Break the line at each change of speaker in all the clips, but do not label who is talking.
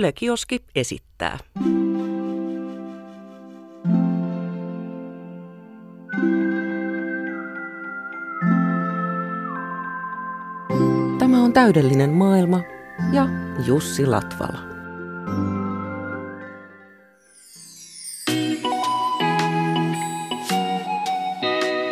Yle Kioski esittää. Tämä on täydellinen maailma ja Jussi Latvala.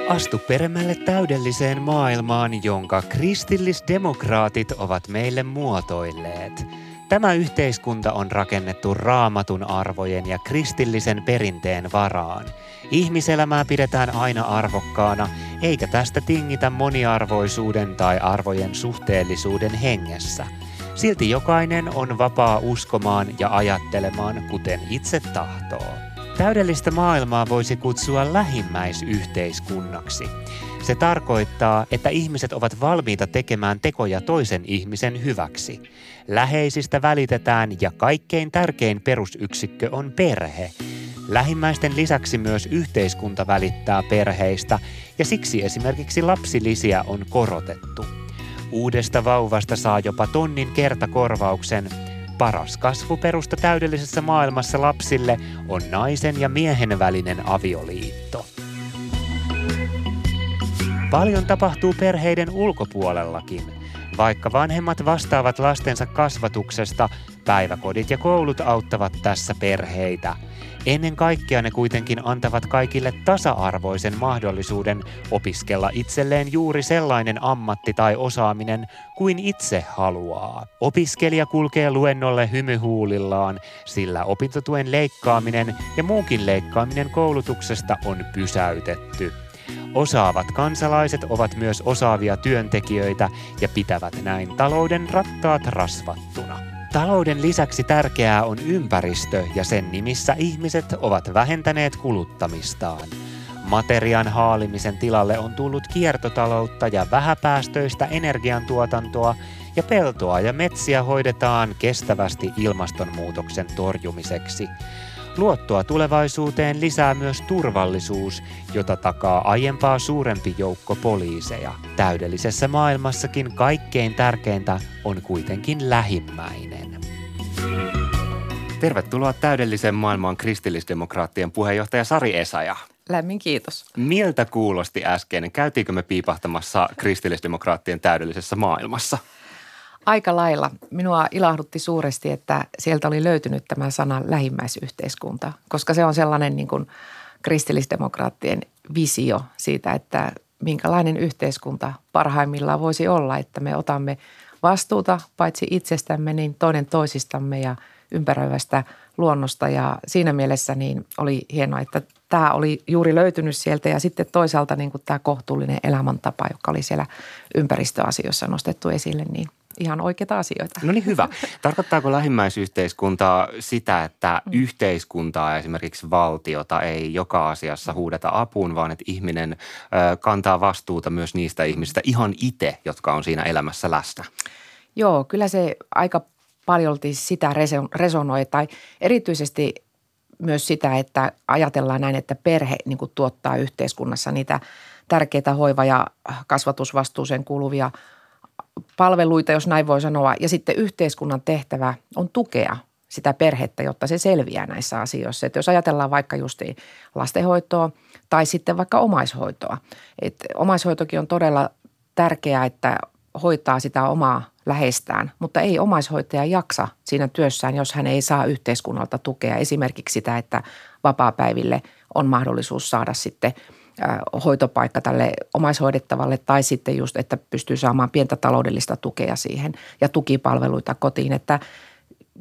Astu peremmälle täydelliseen maailmaan, jonka kristillisdemokraatit ovat meille muotoilleet. Tämä yhteiskunta on rakennettu raamatun arvojen ja kristillisen perinteen varaan. Ihmiselämää pidetään aina arvokkaana, eikä tästä tingitä moniarvoisuuden tai arvojen suhteellisuuden hengessä. Silti jokainen on vapaa uskomaan ja ajattelemaan, kuten itse tahtoo. Täydellistä maailmaa voisi kutsua lähimmäisyhteiskunnaksi. Se tarkoittaa, että ihmiset ovat valmiita tekemään tekoja toisen ihmisen hyväksi. Läheisistä välitetään ja kaikkein tärkein perusyksikkö on perhe. Lähimmäisten lisäksi myös yhteiskunta välittää perheistä ja siksi esimerkiksi lapsilisiä on korotettu. Uudesta vauvasta saa jopa tonnin kertakorvauksen. Paras kasvuperusta täydellisessä maailmassa lapsille on naisen ja miehen välinen avioliitto. Paljon tapahtuu perheiden ulkopuolellakin. Vaikka vanhemmat vastaavat lastensa kasvatuksesta, päiväkodit ja koulut auttavat tässä perheitä. Ennen kaikkea ne kuitenkin antavat kaikille tasa-arvoisen mahdollisuuden opiskella itselleen juuri sellainen ammatti tai osaaminen kuin itse haluaa. Opiskelija kulkee luennolle hymyhuulillaan, sillä opintotuen leikkaaminen ja muukin leikkaaminen koulutuksesta on pysäytetty. Osaavat kansalaiset ovat myös osaavia työntekijöitä ja pitävät näin talouden rattaat rasvattuna. Talouden lisäksi tärkeää on ympäristö ja sen nimissä ihmiset ovat vähentäneet kuluttamistaan. Materian haalimisen tilalle on tullut kiertotaloutta ja vähäpäästöistä energiantuotantoa ja peltoa ja metsiä hoidetaan kestävästi ilmastonmuutoksen torjumiseksi. Luottoa tulevaisuuteen lisää myös turvallisuus, jota takaa aiempaa suurempi joukko poliiseja. Täydellisessä maailmassakin kaikkein tärkeintä on kuitenkin lähimmäinen. Tervetuloa täydelliseen maailmaan kristillisdemokraattien puheenjohtaja Sari Esaja.
Lämmin kiitos.
Miltä kuulosti äsken? Käytiinkö me piipahtamassa kristillisdemokraattien täydellisessä maailmassa?
Aika lailla. Minua ilahdutti suuresti, että sieltä oli löytynyt tämä sana lähimmäisyhteiskunta, koska se on sellainen niin kuin kristillisdemokraattien visio siitä, että minkälainen yhteiskunta parhaimmillaan voisi olla, että me otamme vastuuta paitsi itsestämme, niin toinen toisistamme ja ympäröivästä luonnosta. Ja siinä mielessä niin oli hienoa, että tämä oli juuri löytynyt sieltä ja sitten toisaalta niin kuin tämä kohtuullinen elämäntapa, joka oli siellä ympäristöasioissa nostettu esille, niin – ihan oikeita asioita.
No niin hyvä. Tarkoittaako lähimmäisyhteiskuntaa sitä, että mm. yhteiskuntaa esimerkiksi valtiota ei joka asiassa huudeta apuun, vaan että ihminen kantaa vastuuta myös niistä ihmisistä ihan itse, jotka on siinä elämässä läsnä?
Joo, kyllä se aika paljolti sitä resonoi tai erityisesti myös sitä, että ajatellaan näin, että perhe niin tuottaa yhteiskunnassa niitä tärkeitä hoiva- ja kasvatusvastuuseen kuuluvia – palveluita, jos näin voi sanoa. Ja sitten yhteiskunnan tehtävä on tukea sitä perhettä, jotta se selviää näissä asioissa. Että jos ajatellaan vaikka just lastenhoitoa tai sitten vaikka omaishoitoa. Että omaishoitokin on todella tärkeää, että hoitaa sitä omaa läheistään, mutta ei omaishoitaja jaksa siinä työssään, jos hän ei saa yhteiskunnalta tukea. Esimerkiksi sitä, että vapaapäiville on mahdollisuus saada sitten – hoitopaikka tälle omaishoidettavalle tai sitten just, että pystyy saamaan pientä taloudellista tukea siihen ja tukipalveluita kotiin. Että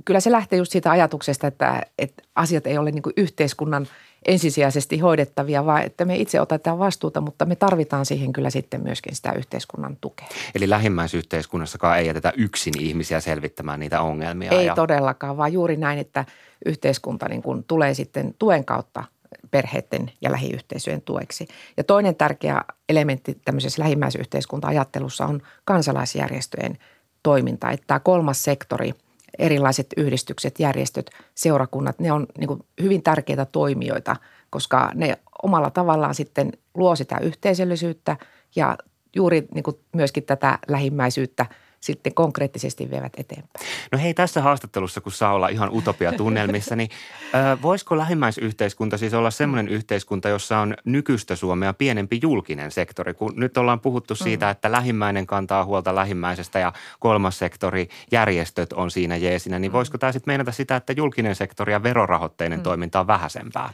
kyllä se lähtee just siitä ajatuksesta, että, että asiat ei ole niin kuin yhteiskunnan ensisijaisesti hoidettavia, vaan että me itse otetaan vastuuta, mutta me tarvitaan siihen kyllä sitten myöskin sitä yhteiskunnan tukea.
Eli lähimmäisyhteiskunnassakaan ei jätetä yksin ihmisiä selvittämään niitä ongelmia.
Ei ja... todellakaan, vaan juuri näin, että yhteiskunta niin kuin tulee sitten tuen kautta – perheiden ja lähiyhteisöjen tueksi. Ja toinen tärkeä elementti tämmöisessä lähimmäisyhteiskunta-ajattelussa on kansalaisjärjestöjen toiminta. Että tämä kolmas sektori, erilaiset yhdistykset, järjestöt, seurakunnat, ne on niin hyvin tärkeitä toimijoita, koska ne omalla tavallaan sitten luo sitä yhteisöllisyyttä ja juuri niin myöskin tätä lähimmäisyyttä sitten konkreettisesti vievät eteenpäin.
No hei, tässä haastattelussa, kun saa olla ihan utopia-tunnelmissa, niin ö, voisiko lähimmäisyhteiskunta siis olla sellainen mm. yhteiskunta, jossa on nykyistä Suomea pienempi julkinen sektori? Kun nyt ollaan puhuttu siitä, mm. että lähimmäinen kantaa huolta lähimmäisestä ja kolmas sektori, järjestöt on siinä jeesinä, niin mm. voisiko tämä sitten meinata sitä, että julkinen sektori ja verorahoitteinen mm. toiminta on vähäisempää?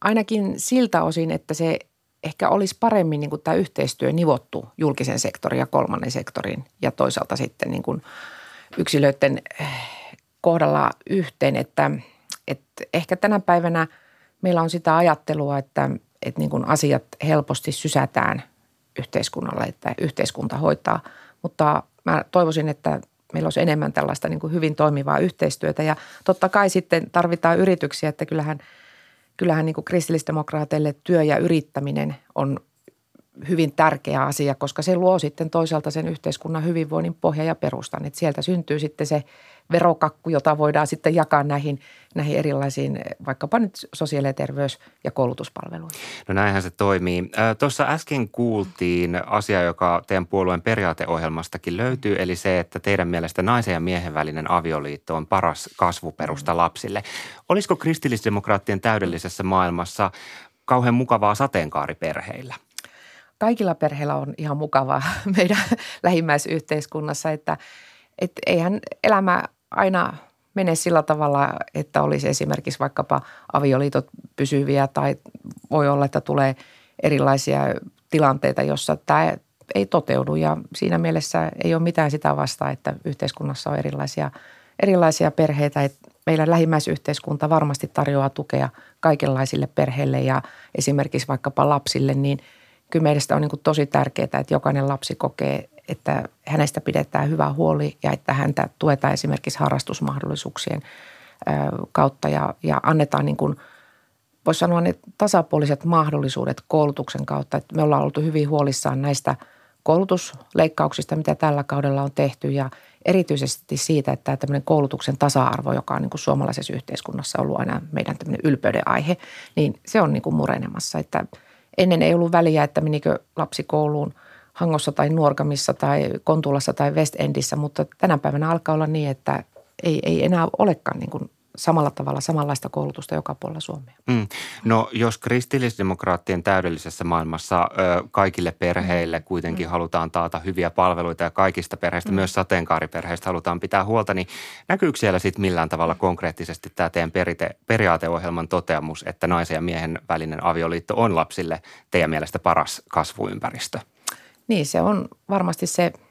Ainakin siltä osin, että se ehkä olisi paremmin niin kuin tämä yhteistyö nivottu julkisen sektorin ja kolmannen sektorin ja toisaalta sitten niin kuin yksilöiden eh, kohdalla yhteen, että, että ehkä tänä päivänä meillä on sitä ajattelua, että, että niin kuin asiat helposti sysätään yhteiskunnalle, että yhteiskunta hoitaa, mutta mä toivoisin, että meillä olisi enemmän tällaista niin kuin hyvin toimivaa yhteistyötä. Ja totta kai sitten tarvitaan yrityksiä, että kyllähän – kyllähän niin kuin kristillisdemokraateille työ ja yrittäminen on hyvin tärkeä asia, koska se luo sitten toisaalta sen yhteiskunnan hyvinvoinnin pohja ja perustan. Että sieltä syntyy sitten se verokakku, jota voidaan sitten jakaa näihin, näihin erilaisiin vaikkapa nyt sosiaali- ja terveys- ja koulutuspalveluihin.
No näinhän se toimii. Tuossa äsken kuultiin asia, joka teidän puolueen periaateohjelmastakin löytyy, eli se, että teidän mielestä naisen ja miehen välinen avioliitto on paras kasvuperusta mm. lapsille. Olisiko kristillisdemokraattien täydellisessä maailmassa kauhean mukavaa sateenkaariperheillä?
Kaikilla perheillä on ihan mukavaa meidän lähimmäisyhteiskunnassa, että et eihän elämä aina mene sillä tavalla, että olisi esimerkiksi vaikkapa avioliitot pysyviä tai voi olla, että tulee erilaisia tilanteita, jossa tämä ei toteudu ja siinä mielessä ei ole mitään sitä vastaa, että yhteiskunnassa on erilaisia, erilaisia perheitä. Että meillä lähimmäisyhteiskunta varmasti tarjoaa tukea kaikenlaisille perheille ja esimerkiksi vaikkapa lapsille, niin – kyllä meistä on niin kuin tosi tärkeää, että jokainen lapsi kokee, että hänestä pidetään hyvä huoli ja että häntä tuetaan esimerkiksi harrastusmahdollisuuksien kautta ja, ja annetaan niin kuin, voisi sanoa ne tasapuoliset mahdollisuudet koulutuksen kautta. Että me ollaan oltu hyvin huolissaan näistä koulutusleikkauksista, mitä tällä kaudella on tehty ja erityisesti siitä, että tämmöinen koulutuksen tasa-arvo, joka on niin kuin suomalaisessa yhteiskunnassa ollut aina meidän tämmöinen ylpeyden aihe, niin se on niin kuin murenemassa, että – Ennen ei ollut väliä, että menikö lapsi kouluun Hangossa tai Nuorgamissa tai Kontulassa tai West Endissä, mutta tänä päivänä alkaa olla niin, että ei, ei enää olekaan niin kuin samalla tavalla samanlaista koulutusta joka puolella Suomea. Mm.
No jos kristillisdemokraattien täydellisessä maailmassa ö, kaikille perheille kuitenkin mm. halutaan taata hyviä palveluita ja kaikista perheistä, mm. myös sateenkaariperheistä halutaan pitää huolta, niin näkyykö siellä sitten millään tavalla konkreettisesti tämä teidän perite, periaateohjelman toteamus, että naisen ja miehen välinen avioliitto on lapsille teidän mielestä paras kasvuympäristö?
Niin, se on varmasti se –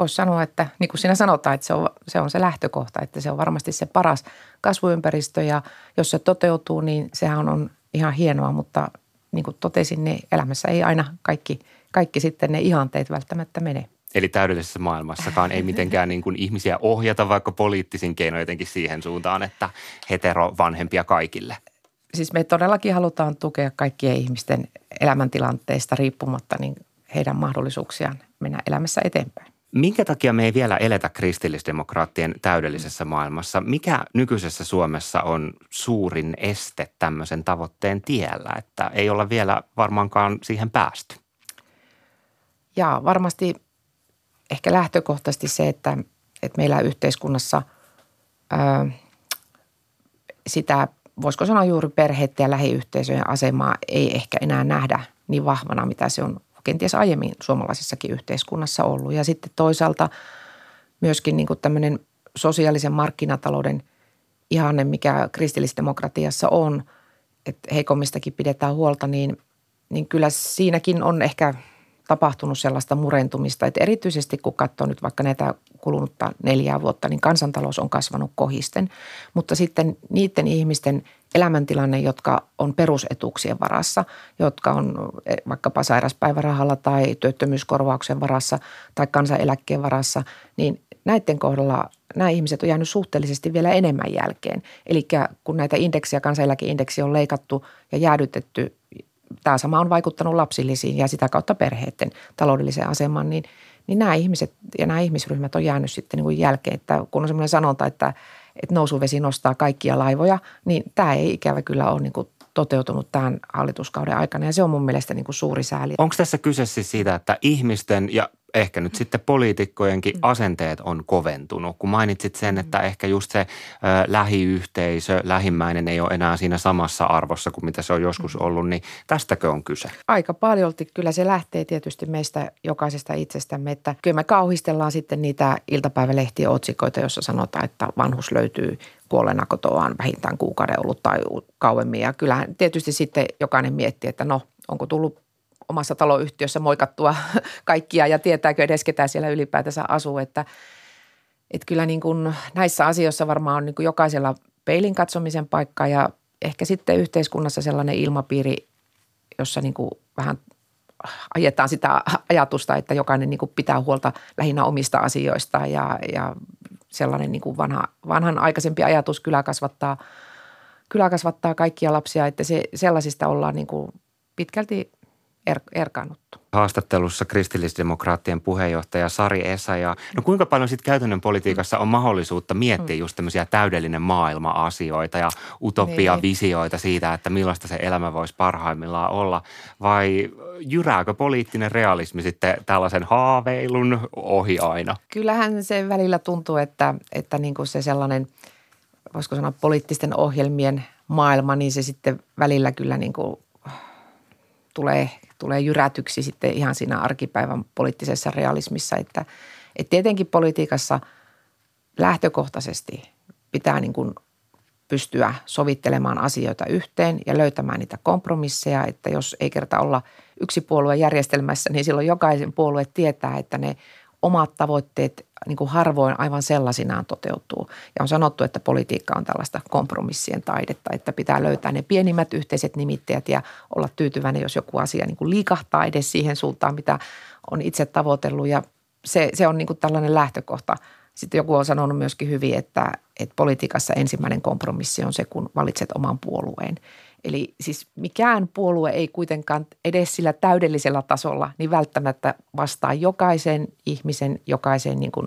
voisi sanoa, että niin kuin siinä sanotaan, että se on, se on se lähtökohta, että se on varmasti se paras kasvuympäristö ja jos se toteutuu, niin sehän on, on ihan hienoa, mutta niin kuin totesin, niin elämässä ei aina kaikki, kaikki sitten ne ihanteet välttämättä mene.
Eli täydellisessä maailmassakaan ei mitenkään niin kuin ihmisiä ohjata vaikka poliittisin keinoin jotenkin siihen suuntaan, että hetero vanhempia kaikille.
Siis me todellakin halutaan tukea kaikkien ihmisten elämäntilanteista riippumatta niin heidän mahdollisuuksiaan mennä elämässä eteenpäin.
Minkä takia me ei vielä eletä kristillisdemokraattien täydellisessä maailmassa? Mikä nykyisessä Suomessa on suurin este tämmöisen tavoitteen tiellä, että ei olla vielä varmaankaan siihen päästy?
Ja varmasti ehkä lähtökohtaisesti se, että, että meillä yhteiskunnassa ää, sitä, voisiko sanoa juuri perheiden ja lähiyhteisöjen asemaa ei ehkä enää nähdä niin vahvana, mitä se on kenties aiemmin suomalaisessakin yhteiskunnassa ollut. Ja sitten toisaalta myöskin niin kuin tämmöinen sosiaalisen markkinatalouden ihanne, mikä kristillisdemokratiassa on, että heikommistakin pidetään huolta, niin, niin kyllä siinäkin on ehkä tapahtunut sellaista murentumista, että erityisesti kun katsoo nyt vaikka näitä kulunutta neljää vuotta, niin kansantalous on kasvanut kohisten. Mutta sitten niiden ihmisten elämäntilanne, jotka on perusetuuksien varassa, jotka on eh, vaikkapa sairaspäivärahalla tai työttömyyskorvauksen varassa tai kansaneläkkeen varassa, niin näiden kohdalla nämä ihmiset on jäänyt suhteellisesti vielä enemmän jälkeen. Eli kun näitä indeksiä, kansaneläkeindeksi on leikattu ja jäädytetty, tämä sama on vaikuttanut lapsillisiin ja sitä kautta perheiden taloudelliseen asemaan, niin, niin nämä ihmiset ja nämä ihmisryhmät on jäänyt sitten niin kuin jälkeen. Että kun on semmoinen sanonta, että – että nousuvesi nostaa kaikkia laivoja, niin tämä ei ikävä kyllä ole niin kuin toteutunut tämän hallituskauden aikana ja se on mun mielestä niin kuin suuri sääli.
Onko tässä kyse siis siitä, että ihmisten ja ehkä nyt sitten poliitikkojenkin mm. asenteet on koventunut. Kun mainitsit sen, että mm. ehkä just se ö, lähiyhteisö, lähimmäinen ei ole enää siinä samassa arvossa kuin mitä se on joskus mm. ollut, niin tästäkö on kyse?
Aika paljolti kyllä se lähtee tietysti meistä jokaisesta itsestämme, että kyllä me kauhistellaan sitten niitä iltapäivälehtien otsikoita, jossa sanotaan, että vanhus löytyy kuolleena kotoaan vähintään kuukauden ollut tai kauemmin. Ja kyllähän tietysti sitten jokainen miettii, että no onko tullut omassa taloyhtiössä moikattua kaikkia ja tietääkö edes ketä siellä ylipäätänsä asuu. Että, että kyllä niin kuin näissä asioissa varmaan on niin kuin jokaisella peilin katsomisen paikka ja ehkä sitten yhteiskunnassa sellainen ilmapiiri, jossa niin kuin vähän ajetaan sitä ajatusta, että jokainen niin kuin pitää huolta lähinnä omista asioistaan ja, ja sellainen niin kuin vanha, vanhan aikaisempi ajatus kyllä kasvattaa, kyllä kasvattaa kaikkia lapsia, että se, sellaisista ollaan niin kuin pitkälti er, erkaannuttu.
Haastattelussa kristillisdemokraattien puheenjohtaja Sari Esa ja no kuinka paljon sitten käytännön politiikassa on mahdollisuutta miettiä just tämmöisiä täydellinen maailma-asioita ja utopia-visioita niin. siitä, että millaista se elämä voisi parhaimmillaan olla vai jyrääkö poliittinen realismi sitten tällaisen haaveilun ohi aina?
Kyllähän se välillä tuntuu, että, että niin kuin se sellainen, voisiko sanoa poliittisten ohjelmien maailma, niin se sitten välillä kyllä niin kuin tulee tulee jyrätyksi sitten ihan siinä arkipäivän poliittisessa realismissa, että, että tietenkin politiikassa lähtökohtaisesti pitää niin kuin pystyä sovittelemaan asioita yhteen ja löytämään niitä kompromisseja, että jos ei kerta olla yksi puolue järjestelmässä, niin silloin jokaisen puolue tietää, että ne omat tavoitteet niin kuin harvoin aivan sellaisinaan toteutuu. Ja on sanottu, että politiikka on tällaista kompromissien taidetta, että pitää löytää ne pienimmät yhteiset nimittäjät ja olla tyytyväinen, jos joku asia niin kuin liikahtaa edes siihen suuntaan, mitä on itse tavoitellut. Ja se, se on niin kuin tällainen lähtökohta. Sitten joku on sanonut myöskin hyvin, että, että politiikassa ensimmäinen kompromissi on se, kun valitset oman puolueen – Eli siis mikään puolue ei kuitenkaan edes sillä täydellisellä tasolla niin välttämättä vastaa jokaisen ihmisen, jokaisen niin kuin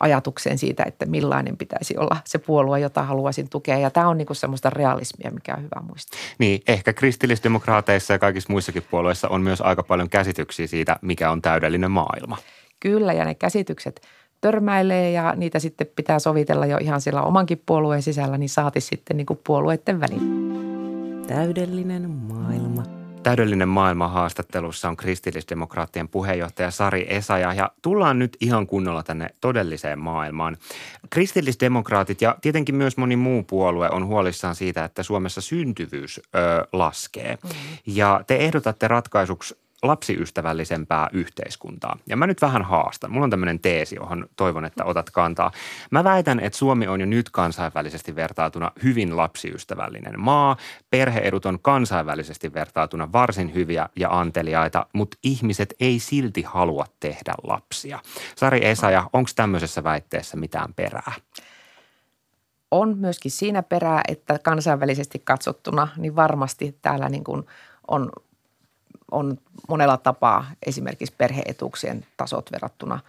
ajatukseen siitä, että millainen pitäisi olla se puolue, jota haluaisin tukea. Ja tämä on niin kuin semmoista realismia, mikä on hyvä muistaa.
Niin, ehkä kristillisdemokraateissa ja kaikissa muissakin puolueissa on myös aika paljon käsityksiä siitä, mikä on täydellinen maailma.
Kyllä, ja ne käsitykset törmäilee ja niitä sitten pitää sovitella jo ihan siellä omankin puolueen sisällä, niin saati sitten niin kuin puolueiden välillä.
Täydellinen maailma.
Täydellinen maailma haastattelussa on kristillisdemokraattien puheenjohtaja Sari Esaja ja tullaan nyt ihan kunnolla tänne todelliseen maailmaan. Kristillisdemokraatit ja tietenkin myös moni muu puolue on huolissaan siitä, että Suomessa syntyvyys ö, laskee. Mm. Ja te ehdotatte ratkaisuksi lapsiystävällisempää yhteiskuntaa. Ja mä nyt vähän haastan. Mulla on tämmöinen teesi, johon toivon, että otat kantaa. Mä väitän, että Suomi on jo nyt kansainvälisesti vertautuna hyvin lapsiystävällinen maa. Perheedut on kansainvälisesti vertautuna varsin hyviä ja anteliaita, mutta ihmiset ei silti halua tehdä lapsia. Sari Esaja, onko tämmöisessä väitteessä mitään perää?
On myöskin siinä perää, että kansainvälisesti katsottuna, niin varmasti täällä niin kuin on on monella tapaa esimerkiksi perheetuuksien tasot verrattuna,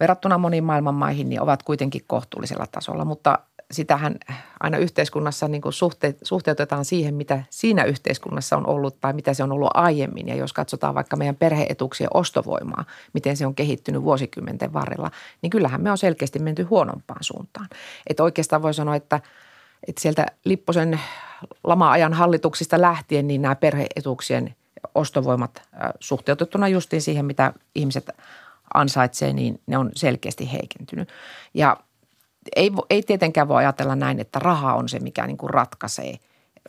verrattuna moniin maailman maihin, niin ovat kuitenkin kohtuullisella tasolla. Mutta sitähän aina yhteiskunnassa niin kuin suhte, suhteutetaan siihen, mitä siinä yhteiskunnassa on ollut tai mitä se on ollut aiemmin. Ja jos katsotaan vaikka meidän perheetuuksien ostovoimaa, miten se on kehittynyt vuosikymmenten varrella, niin kyllähän me on selkeästi menty huonompaan suuntaan. Että oikeastaan voi sanoa, että, että sieltä Lipposen lama-ajan hallituksista lähtien, niin nämä perheetuuksien ostovoimat suhteutettuna justiin siihen, mitä ihmiset ansaitsee, niin ne on selkeästi heikentynyt. Ja ei, ei tietenkään voi ajatella näin, että raha on se, mikä niin kuin ratkaisee,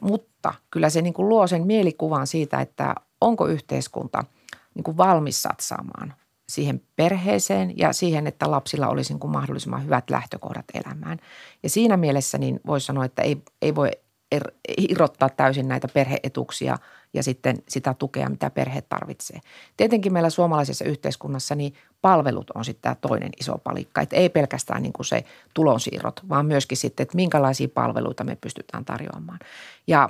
mutta kyllä se niin kuin luo sen mielikuvan siitä, että onko yhteiskunta niin kuin valmis satsaamaan siihen perheeseen ja siihen, että lapsilla olisi niin kuin mahdollisimman hyvät lähtökohdat elämään. Ja siinä mielessä niin voisi sanoa, että ei, ei voi er, irrottaa täysin näitä perheetuksia – ja sitten sitä tukea, mitä perhe tarvitsee. Tietenkin meillä suomalaisessa yhteiskunnassa niin palvelut on sitten tämä toinen iso palikka. Että ei pelkästään niin kuin se tulonsiirrot, vaan myöskin sitten, että minkälaisia palveluita me pystytään tarjoamaan. Ja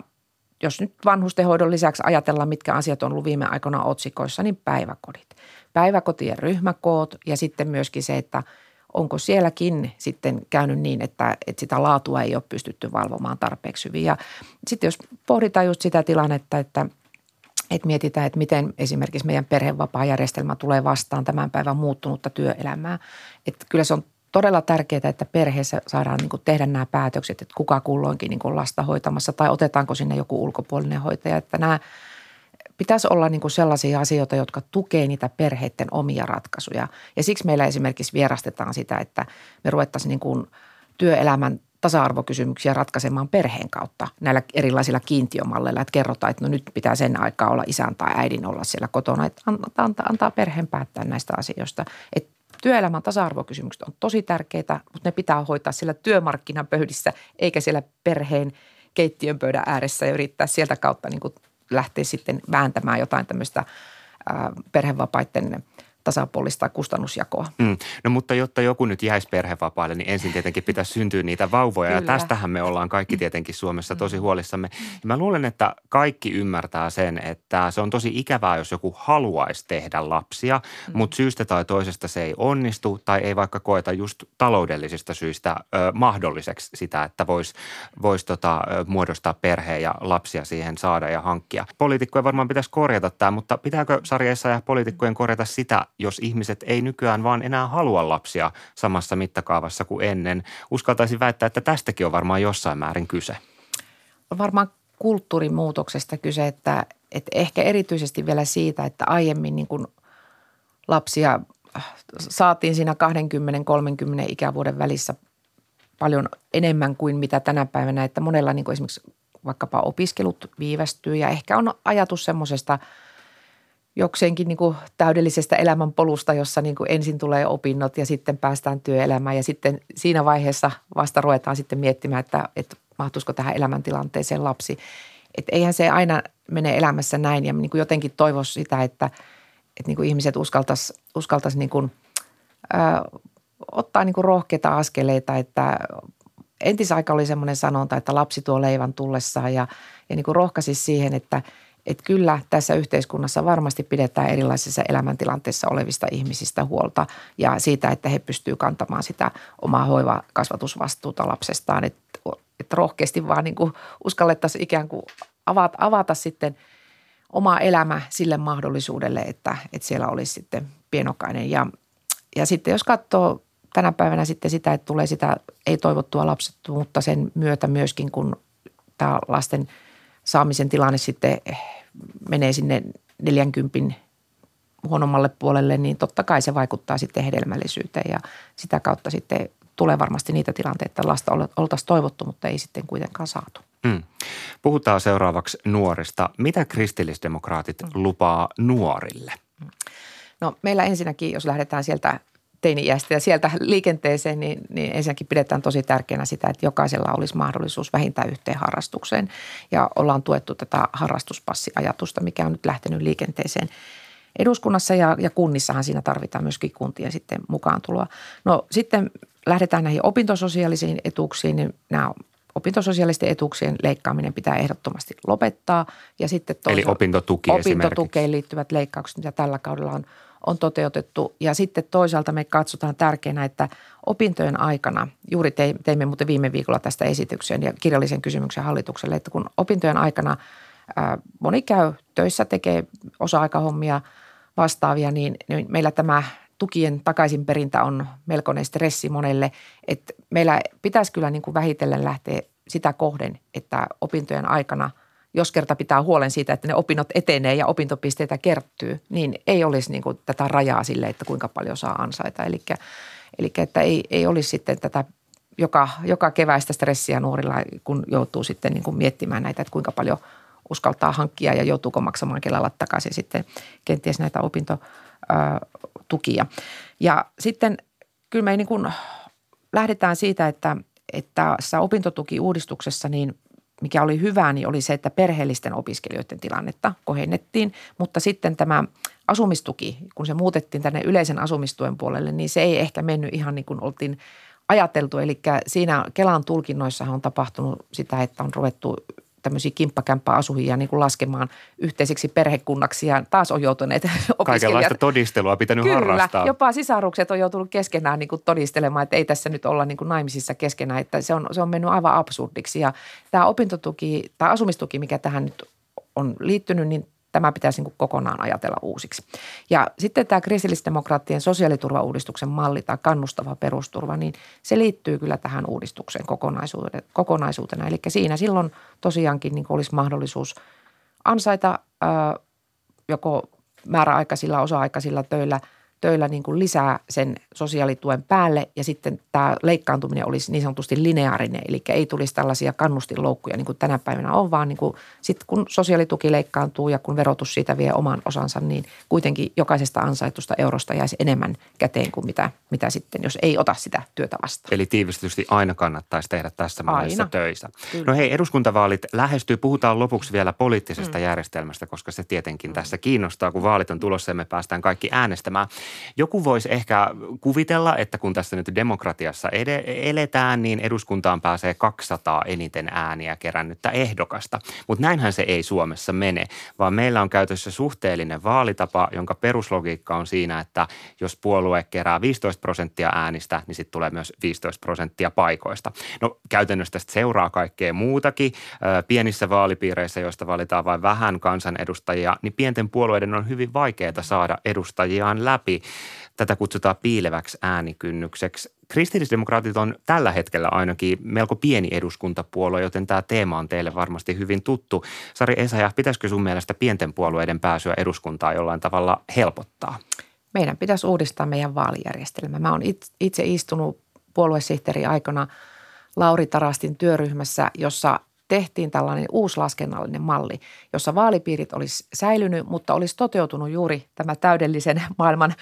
jos nyt vanhustenhoidon lisäksi ajatellaan, mitkä asiat on ollut viime aikoina otsikoissa, niin päiväkodit. Päiväkotien ryhmäkoot ja sitten myöskin se, että onko sielläkin sitten käynyt niin, että, että sitä laatua ei ole pystytty valvomaan tarpeeksi hyvin. Ja sitten jos pohditaan just sitä tilannetta, että, että mietitään, että miten esimerkiksi meidän perhevapaajärjestelmä tulee vastaan tämän päivän muuttunutta työelämää. Että kyllä se on todella tärkeää, että perheessä saadaan niin tehdä nämä päätökset, että kuka kulloinkin niin lasta hoitamassa tai otetaanko sinne joku ulkopuolinen hoitaja. Että nämä pitäisi olla niin sellaisia asioita, jotka tukee niitä perheiden omia ratkaisuja. Ja siksi meillä esimerkiksi vierastetaan sitä, että me ruvettaisiin niin kuin työelämän tasa-arvokysymyksiä ratkaisemaan perheen kautta näillä erilaisilla kiintiömalleilla, että kerrotaan, että no nyt pitää sen aikaa olla isän tai äidin olla siellä kotona, että antaa, antaa perheen päättää näistä asioista. Että työelämän tasa-arvokysymykset on tosi tärkeitä, mutta ne pitää hoitaa siellä työmarkkinapöydissä eikä siellä perheen keittiön pöydän ääressä ja yrittää sieltä kautta niin kuin lähteä sitten vääntämään jotain tämmöistä perhevapaiden – tasapuolista kustannusjakoa. Mm.
No mutta jotta joku nyt jäisi perhevapaille, niin ensin tietenkin pitäisi syntyä niitä vauvoja Kyllä. ja tästähän me ollaan kaikki tietenkin Suomessa tosi mm. huolissamme. Ja mä luulen, että kaikki ymmärtää sen, että se on tosi ikävää, jos joku haluaisi tehdä lapsia, mm. mutta syystä tai toisesta se ei onnistu tai ei vaikka koeta just taloudellisista syistä ö, mahdolliseksi sitä, että voisi vois tota, muodostaa perheen ja lapsia siihen saada ja hankkia. Poliitikkojen varmaan pitäisi korjata tämä, mutta pitääkö sarjeissa ja poliitikkojen korjata sitä, jos ihmiset ei nykyään vaan enää halua lapsia samassa mittakaavassa kuin ennen. Uskaltaisin väittää, että tästäkin on varmaan jossain määrin kyse.
On varmaan kulttuurimuutoksesta kyse, että, että ehkä erityisesti vielä siitä, että aiemmin niin kuin lapsia saatiin siinä 20-30 ikävuoden välissä paljon enemmän kuin mitä tänä päivänä, että monella niin kuin esimerkiksi vaikkapa opiskelut viivästyy ja ehkä on ajatus semmoisesta – jokseenkin niin kuin täydellisestä elämänpolusta, jossa niin kuin ensin tulee opinnot ja sitten päästään työelämään ja sitten siinä vaiheessa vasta ruvetaan sitten miettimään, että, että mahtuisiko tähän elämäntilanteeseen lapsi. Että eihän se aina mene elämässä näin ja niin kuin jotenkin toivoisi sitä, että, että niin kuin ihmiset uskaltaisi, uskaltaisi niin ottaa niin kuin rohkeita askeleita, että entisaika oli semmoinen sanonta, että lapsi tuo leivän tullessaan ja, ja niin kuin rohkaisi siihen, että – että kyllä tässä yhteiskunnassa varmasti pidetään erilaisissa elämäntilanteissa olevista ihmisistä huolta ja siitä, että he pystyvät kantamaan sitä omaa hoiva-kasvatusvastuuta lapsestaan. Että, että rohkeasti vaan niin kuin uskallettaisiin ikään kuin avata, avata sitten oma elämä sille mahdollisuudelle, että, että siellä olisi sitten pienokainen. Ja, ja sitten jos katsoo tänä päivänä sitten sitä, että tulee sitä ei-toivottua lapsettomuutta sen myötä myöskin, kun tämä lasten saamisen tilanne sitten menee sinne 40 huonommalle puolelle, niin totta kai se vaikuttaa sitten hedelmällisyyteen ja sitä kautta sitten tulee varmasti niitä tilanteita, että lasta oltaisiin toivottu, mutta ei sitten kuitenkaan saatu. Mm.
Puhutaan seuraavaksi nuorista. Mitä kristillisdemokraatit mm. lupaa nuorille?
No meillä ensinnäkin, jos lähdetään sieltä teini-iästä ja sieltä liikenteeseen, niin, niin ensinnäkin pidetään tosi tärkeänä sitä, että jokaisella olisi mahdollisuus vähintään yhteen harrastukseen. Ja ollaan tuettu tätä harrastuspassiajatusta, mikä on nyt lähtenyt liikenteeseen eduskunnassa ja, ja kunnissahan siinä tarvitaan myöskin kuntien sitten mukaan tuloa. No sitten lähdetään näihin opintososiaalisiin etuuksiin, niin nämä opintososiaalisten etuuksien leikkaaminen pitää ehdottomasti lopettaa. Ja sitten
Eli opintotuki
Opintotukeen liittyvät leikkaukset, mitä tällä kaudella on – on toteutettu. Ja sitten toisaalta me katsotaan tärkeänä, että opintojen aikana, juuri teimme muuten viime viikolla tästä esityksen ja kirjallisen kysymyksen hallitukselle, että kun opintojen aikana moni käy töissä, tekee osa-aikahommia vastaavia, niin, niin meillä tämä tukien takaisinperintä on melkoinen stressi monelle. Että meillä pitäisi kyllä niin kuin vähitellen lähteä sitä kohden, että opintojen aikana – jos kerta pitää huolen siitä, että ne opinnot etenee ja opintopisteitä kertyy, niin ei olisi niin kuin tätä rajaa sille, että kuinka paljon saa ansaita. Eli, eli että ei, ei olisi sitten tätä joka, joka keväistä stressiä nuorilla, kun joutuu sitten niin kuin miettimään näitä, että kuinka paljon uskaltaa hankkia ja joutuuko maksamaan kelalla takaisin sitten kenties näitä opintotukia. Ja sitten kyllä me niin kuin lähdetään siitä, että, että tässä opintotukiuudistuksessa niin – mikä oli hyvä, niin oli se, että perheellisten opiskelijoiden tilannetta kohennettiin, mutta sitten tämä asumistuki, kun se muutettiin tänne yleisen asumistuen puolelle, niin se ei ehkä mennyt ihan niin kuin oltiin ajateltu. Eli siinä Kelan tulkinnoissa on tapahtunut sitä, että on ruvettu tämmöisiä kimppakämppäasujia niin kuin laskemaan yhteiseksi perhekunnaksi ja taas on joutuneet.
Kaikenlaista todistelua pitänyt
Kyllä,
harrastaa.
jopa sisarukset on joutunut keskenään niin kuin todistelemaan, että ei tässä nyt olla niin kuin naimisissa keskenään, että se on, se on mennyt aivan absurdiksi. Ja tämä opintotuki tai asumistuki, mikä tähän nyt on liittynyt, niin tämä pitäisi niin kokonaan ajatella uusiksi. Ja sitten tämä kristillisdemokraattien sosiaaliturvauudistuksen malli tai kannustava perusturva, niin se liittyy kyllä tähän uudistukseen kokonaisuutena. Eli siinä silloin tosiaankin niin olisi mahdollisuus ansaita ää, joko määräaikaisilla, osa-aikaisilla töillä – töillä niin kuin lisää sen sosiaalituen päälle ja sitten tämä leikkaantuminen olisi niin sanotusti lineaarinen, eli ei tulisi tällaisia kannustinloukkuja niin kuin tänä päivänä on, vaan niin kuin sitten kun sosiaalituki leikkaantuu ja kun verotus siitä vie oman osansa, niin kuitenkin jokaisesta ansaitusta eurosta jäisi enemmän käteen kuin mitä, mitä sitten, jos ei ota sitä työtä vastaan.
Eli tiivistysti aina kannattaisi tehdä tässä mallissa töissä. Kyllä. No hei, eduskuntavaalit lähestyy. Puhutaan lopuksi vielä poliittisesta mm. järjestelmästä, koska se tietenkin mm. tässä kiinnostaa, kun vaalit on tulossa ja me päästään kaikki äänestämään. Joku voisi ehkä kuvitella, että kun tässä nyt demokratiassa ed- eletään, niin eduskuntaan pääsee 200 eniten ääniä kerännyttä ehdokasta. Mutta näinhän se ei Suomessa mene, vaan meillä on käytössä suhteellinen vaalitapa, jonka peruslogiikka on siinä, että jos puolue kerää 15 prosenttia äänistä, niin sitten tulee myös 15 prosenttia paikoista. No käytännössä tästä seuraa kaikkea muutakin. Pienissä vaalipiireissä, joista valitaan vain vähän kansanedustajia, niin pienten puolueiden on hyvin vaikeaa saada edustajiaan läpi. Tätä kutsutaan piileväksi äänikynnykseksi. Kristillisdemokraatit on tällä hetkellä ainakin melko pieni eduskuntapuolue, joten tämä teema on teille varmasti hyvin tuttu. Sari Esaja, pitäisikö sun mielestä pienten puolueiden pääsyä eduskuntaan jollain tavalla helpottaa?
Meidän pitäisi uudistaa meidän vaalijärjestelmä. Mä oon itse istunut puoluesihteeri aikana Lauri Tarastin työryhmässä, jossa tehtiin tällainen uusi laskennallinen malli, jossa vaalipiirit olisi säilynyt, mutta olisi toteutunut juuri tämä täydellisen maailman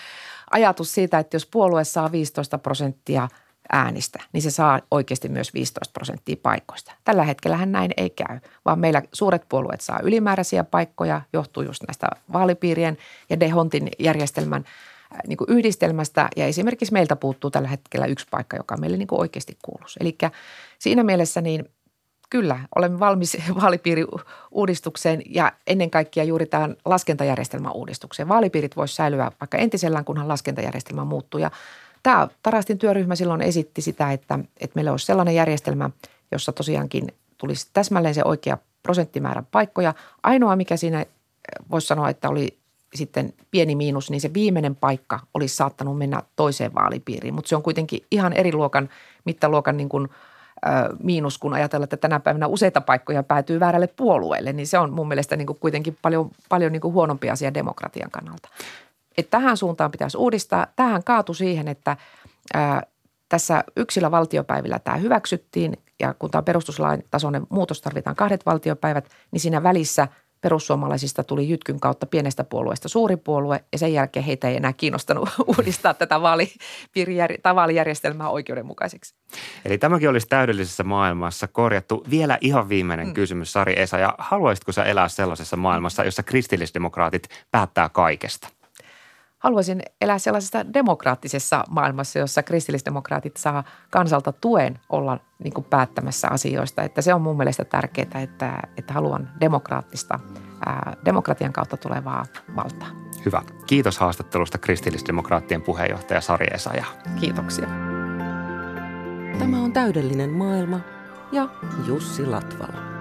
ajatus siitä, että jos puolue saa 15 prosenttia äänistä, niin se saa oikeasti myös 15 prosenttia paikoista. Tällä hetkellä näin ei käy, vaan meillä suuret puolueet saa ylimääräisiä paikkoja, johtuu just näistä vaalipiirien ja Dehontin järjestelmän äh, niin kuin yhdistelmästä ja esimerkiksi meiltä puuttuu tällä hetkellä yksi paikka, joka meille niin kuin oikeasti kuuluisi. Eli siinä mielessä niin Kyllä, olemme valmis vaalipiiriuudistukseen ja ennen kaikkea juuri tähän laskentajärjestelmän uudistukseen. Vaalipiirit voisi säilyä vaikka entisellään, kunhan laskentajärjestelmä muuttuu. Ja tämä Tarastin työryhmä silloin esitti sitä, että, että meillä olisi sellainen järjestelmä, jossa tosiaankin tulisi täsmälleen se oikea prosenttimäärä paikkoja. Ainoa, mikä siinä voisi sanoa, että oli sitten pieni miinus, niin se viimeinen paikka olisi saattanut mennä toiseen vaalipiiriin. Mutta se on kuitenkin ihan eri luokan, mittaluokan niin kuin – miinus, kun ajatellaan, että tänä päivänä useita paikkoja päätyy väärälle puolueelle, niin se on mun mielestä niin kuin kuitenkin paljon, paljon niin kuin huonompi asia demokratian kannalta. Et tähän suuntaan pitäisi uudistaa. Tähän kaatu siihen, että ää, tässä yksillä valtiopäivillä tämä hyväksyttiin ja kun tämä perustuslain tasoinen muutos tarvitaan kahdet valtiopäivät, niin siinä välissä – perussuomalaisista tuli jytkyn kautta pienestä puolueesta suuri puolue ja sen jälkeen heitä ei enää kiinnostanut uudistaa tätä vaalijärjestelmää oikeudenmukaiseksi.
Eli tämäkin olisi täydellisessä maailmassa korjattu. Vielä ihan viimeinen mm. kysymys, Sari Esa. Ja haluaisitko sä elää sellaisessa maailmassa, jossa kristillisdemokraatit päättää kaikesta?
Haluaisin elää sellaisessa demokraattisessa maailmassa, jossa kristillisdemokraatit saa kansalta tuen olla niin kuin päättämässä asioista. Että se on mun mielestä tärkeää, että, että haluan demokraattista, ää, demokratian kautta tulevaa valtaa.
Hyvä. Kiitos haastattelusta kristillisdemokraattien puheenjohtaja Sari Esaja.
Kiitoksia.
Tämä on täydellinen maailma ja Jussi Latvala.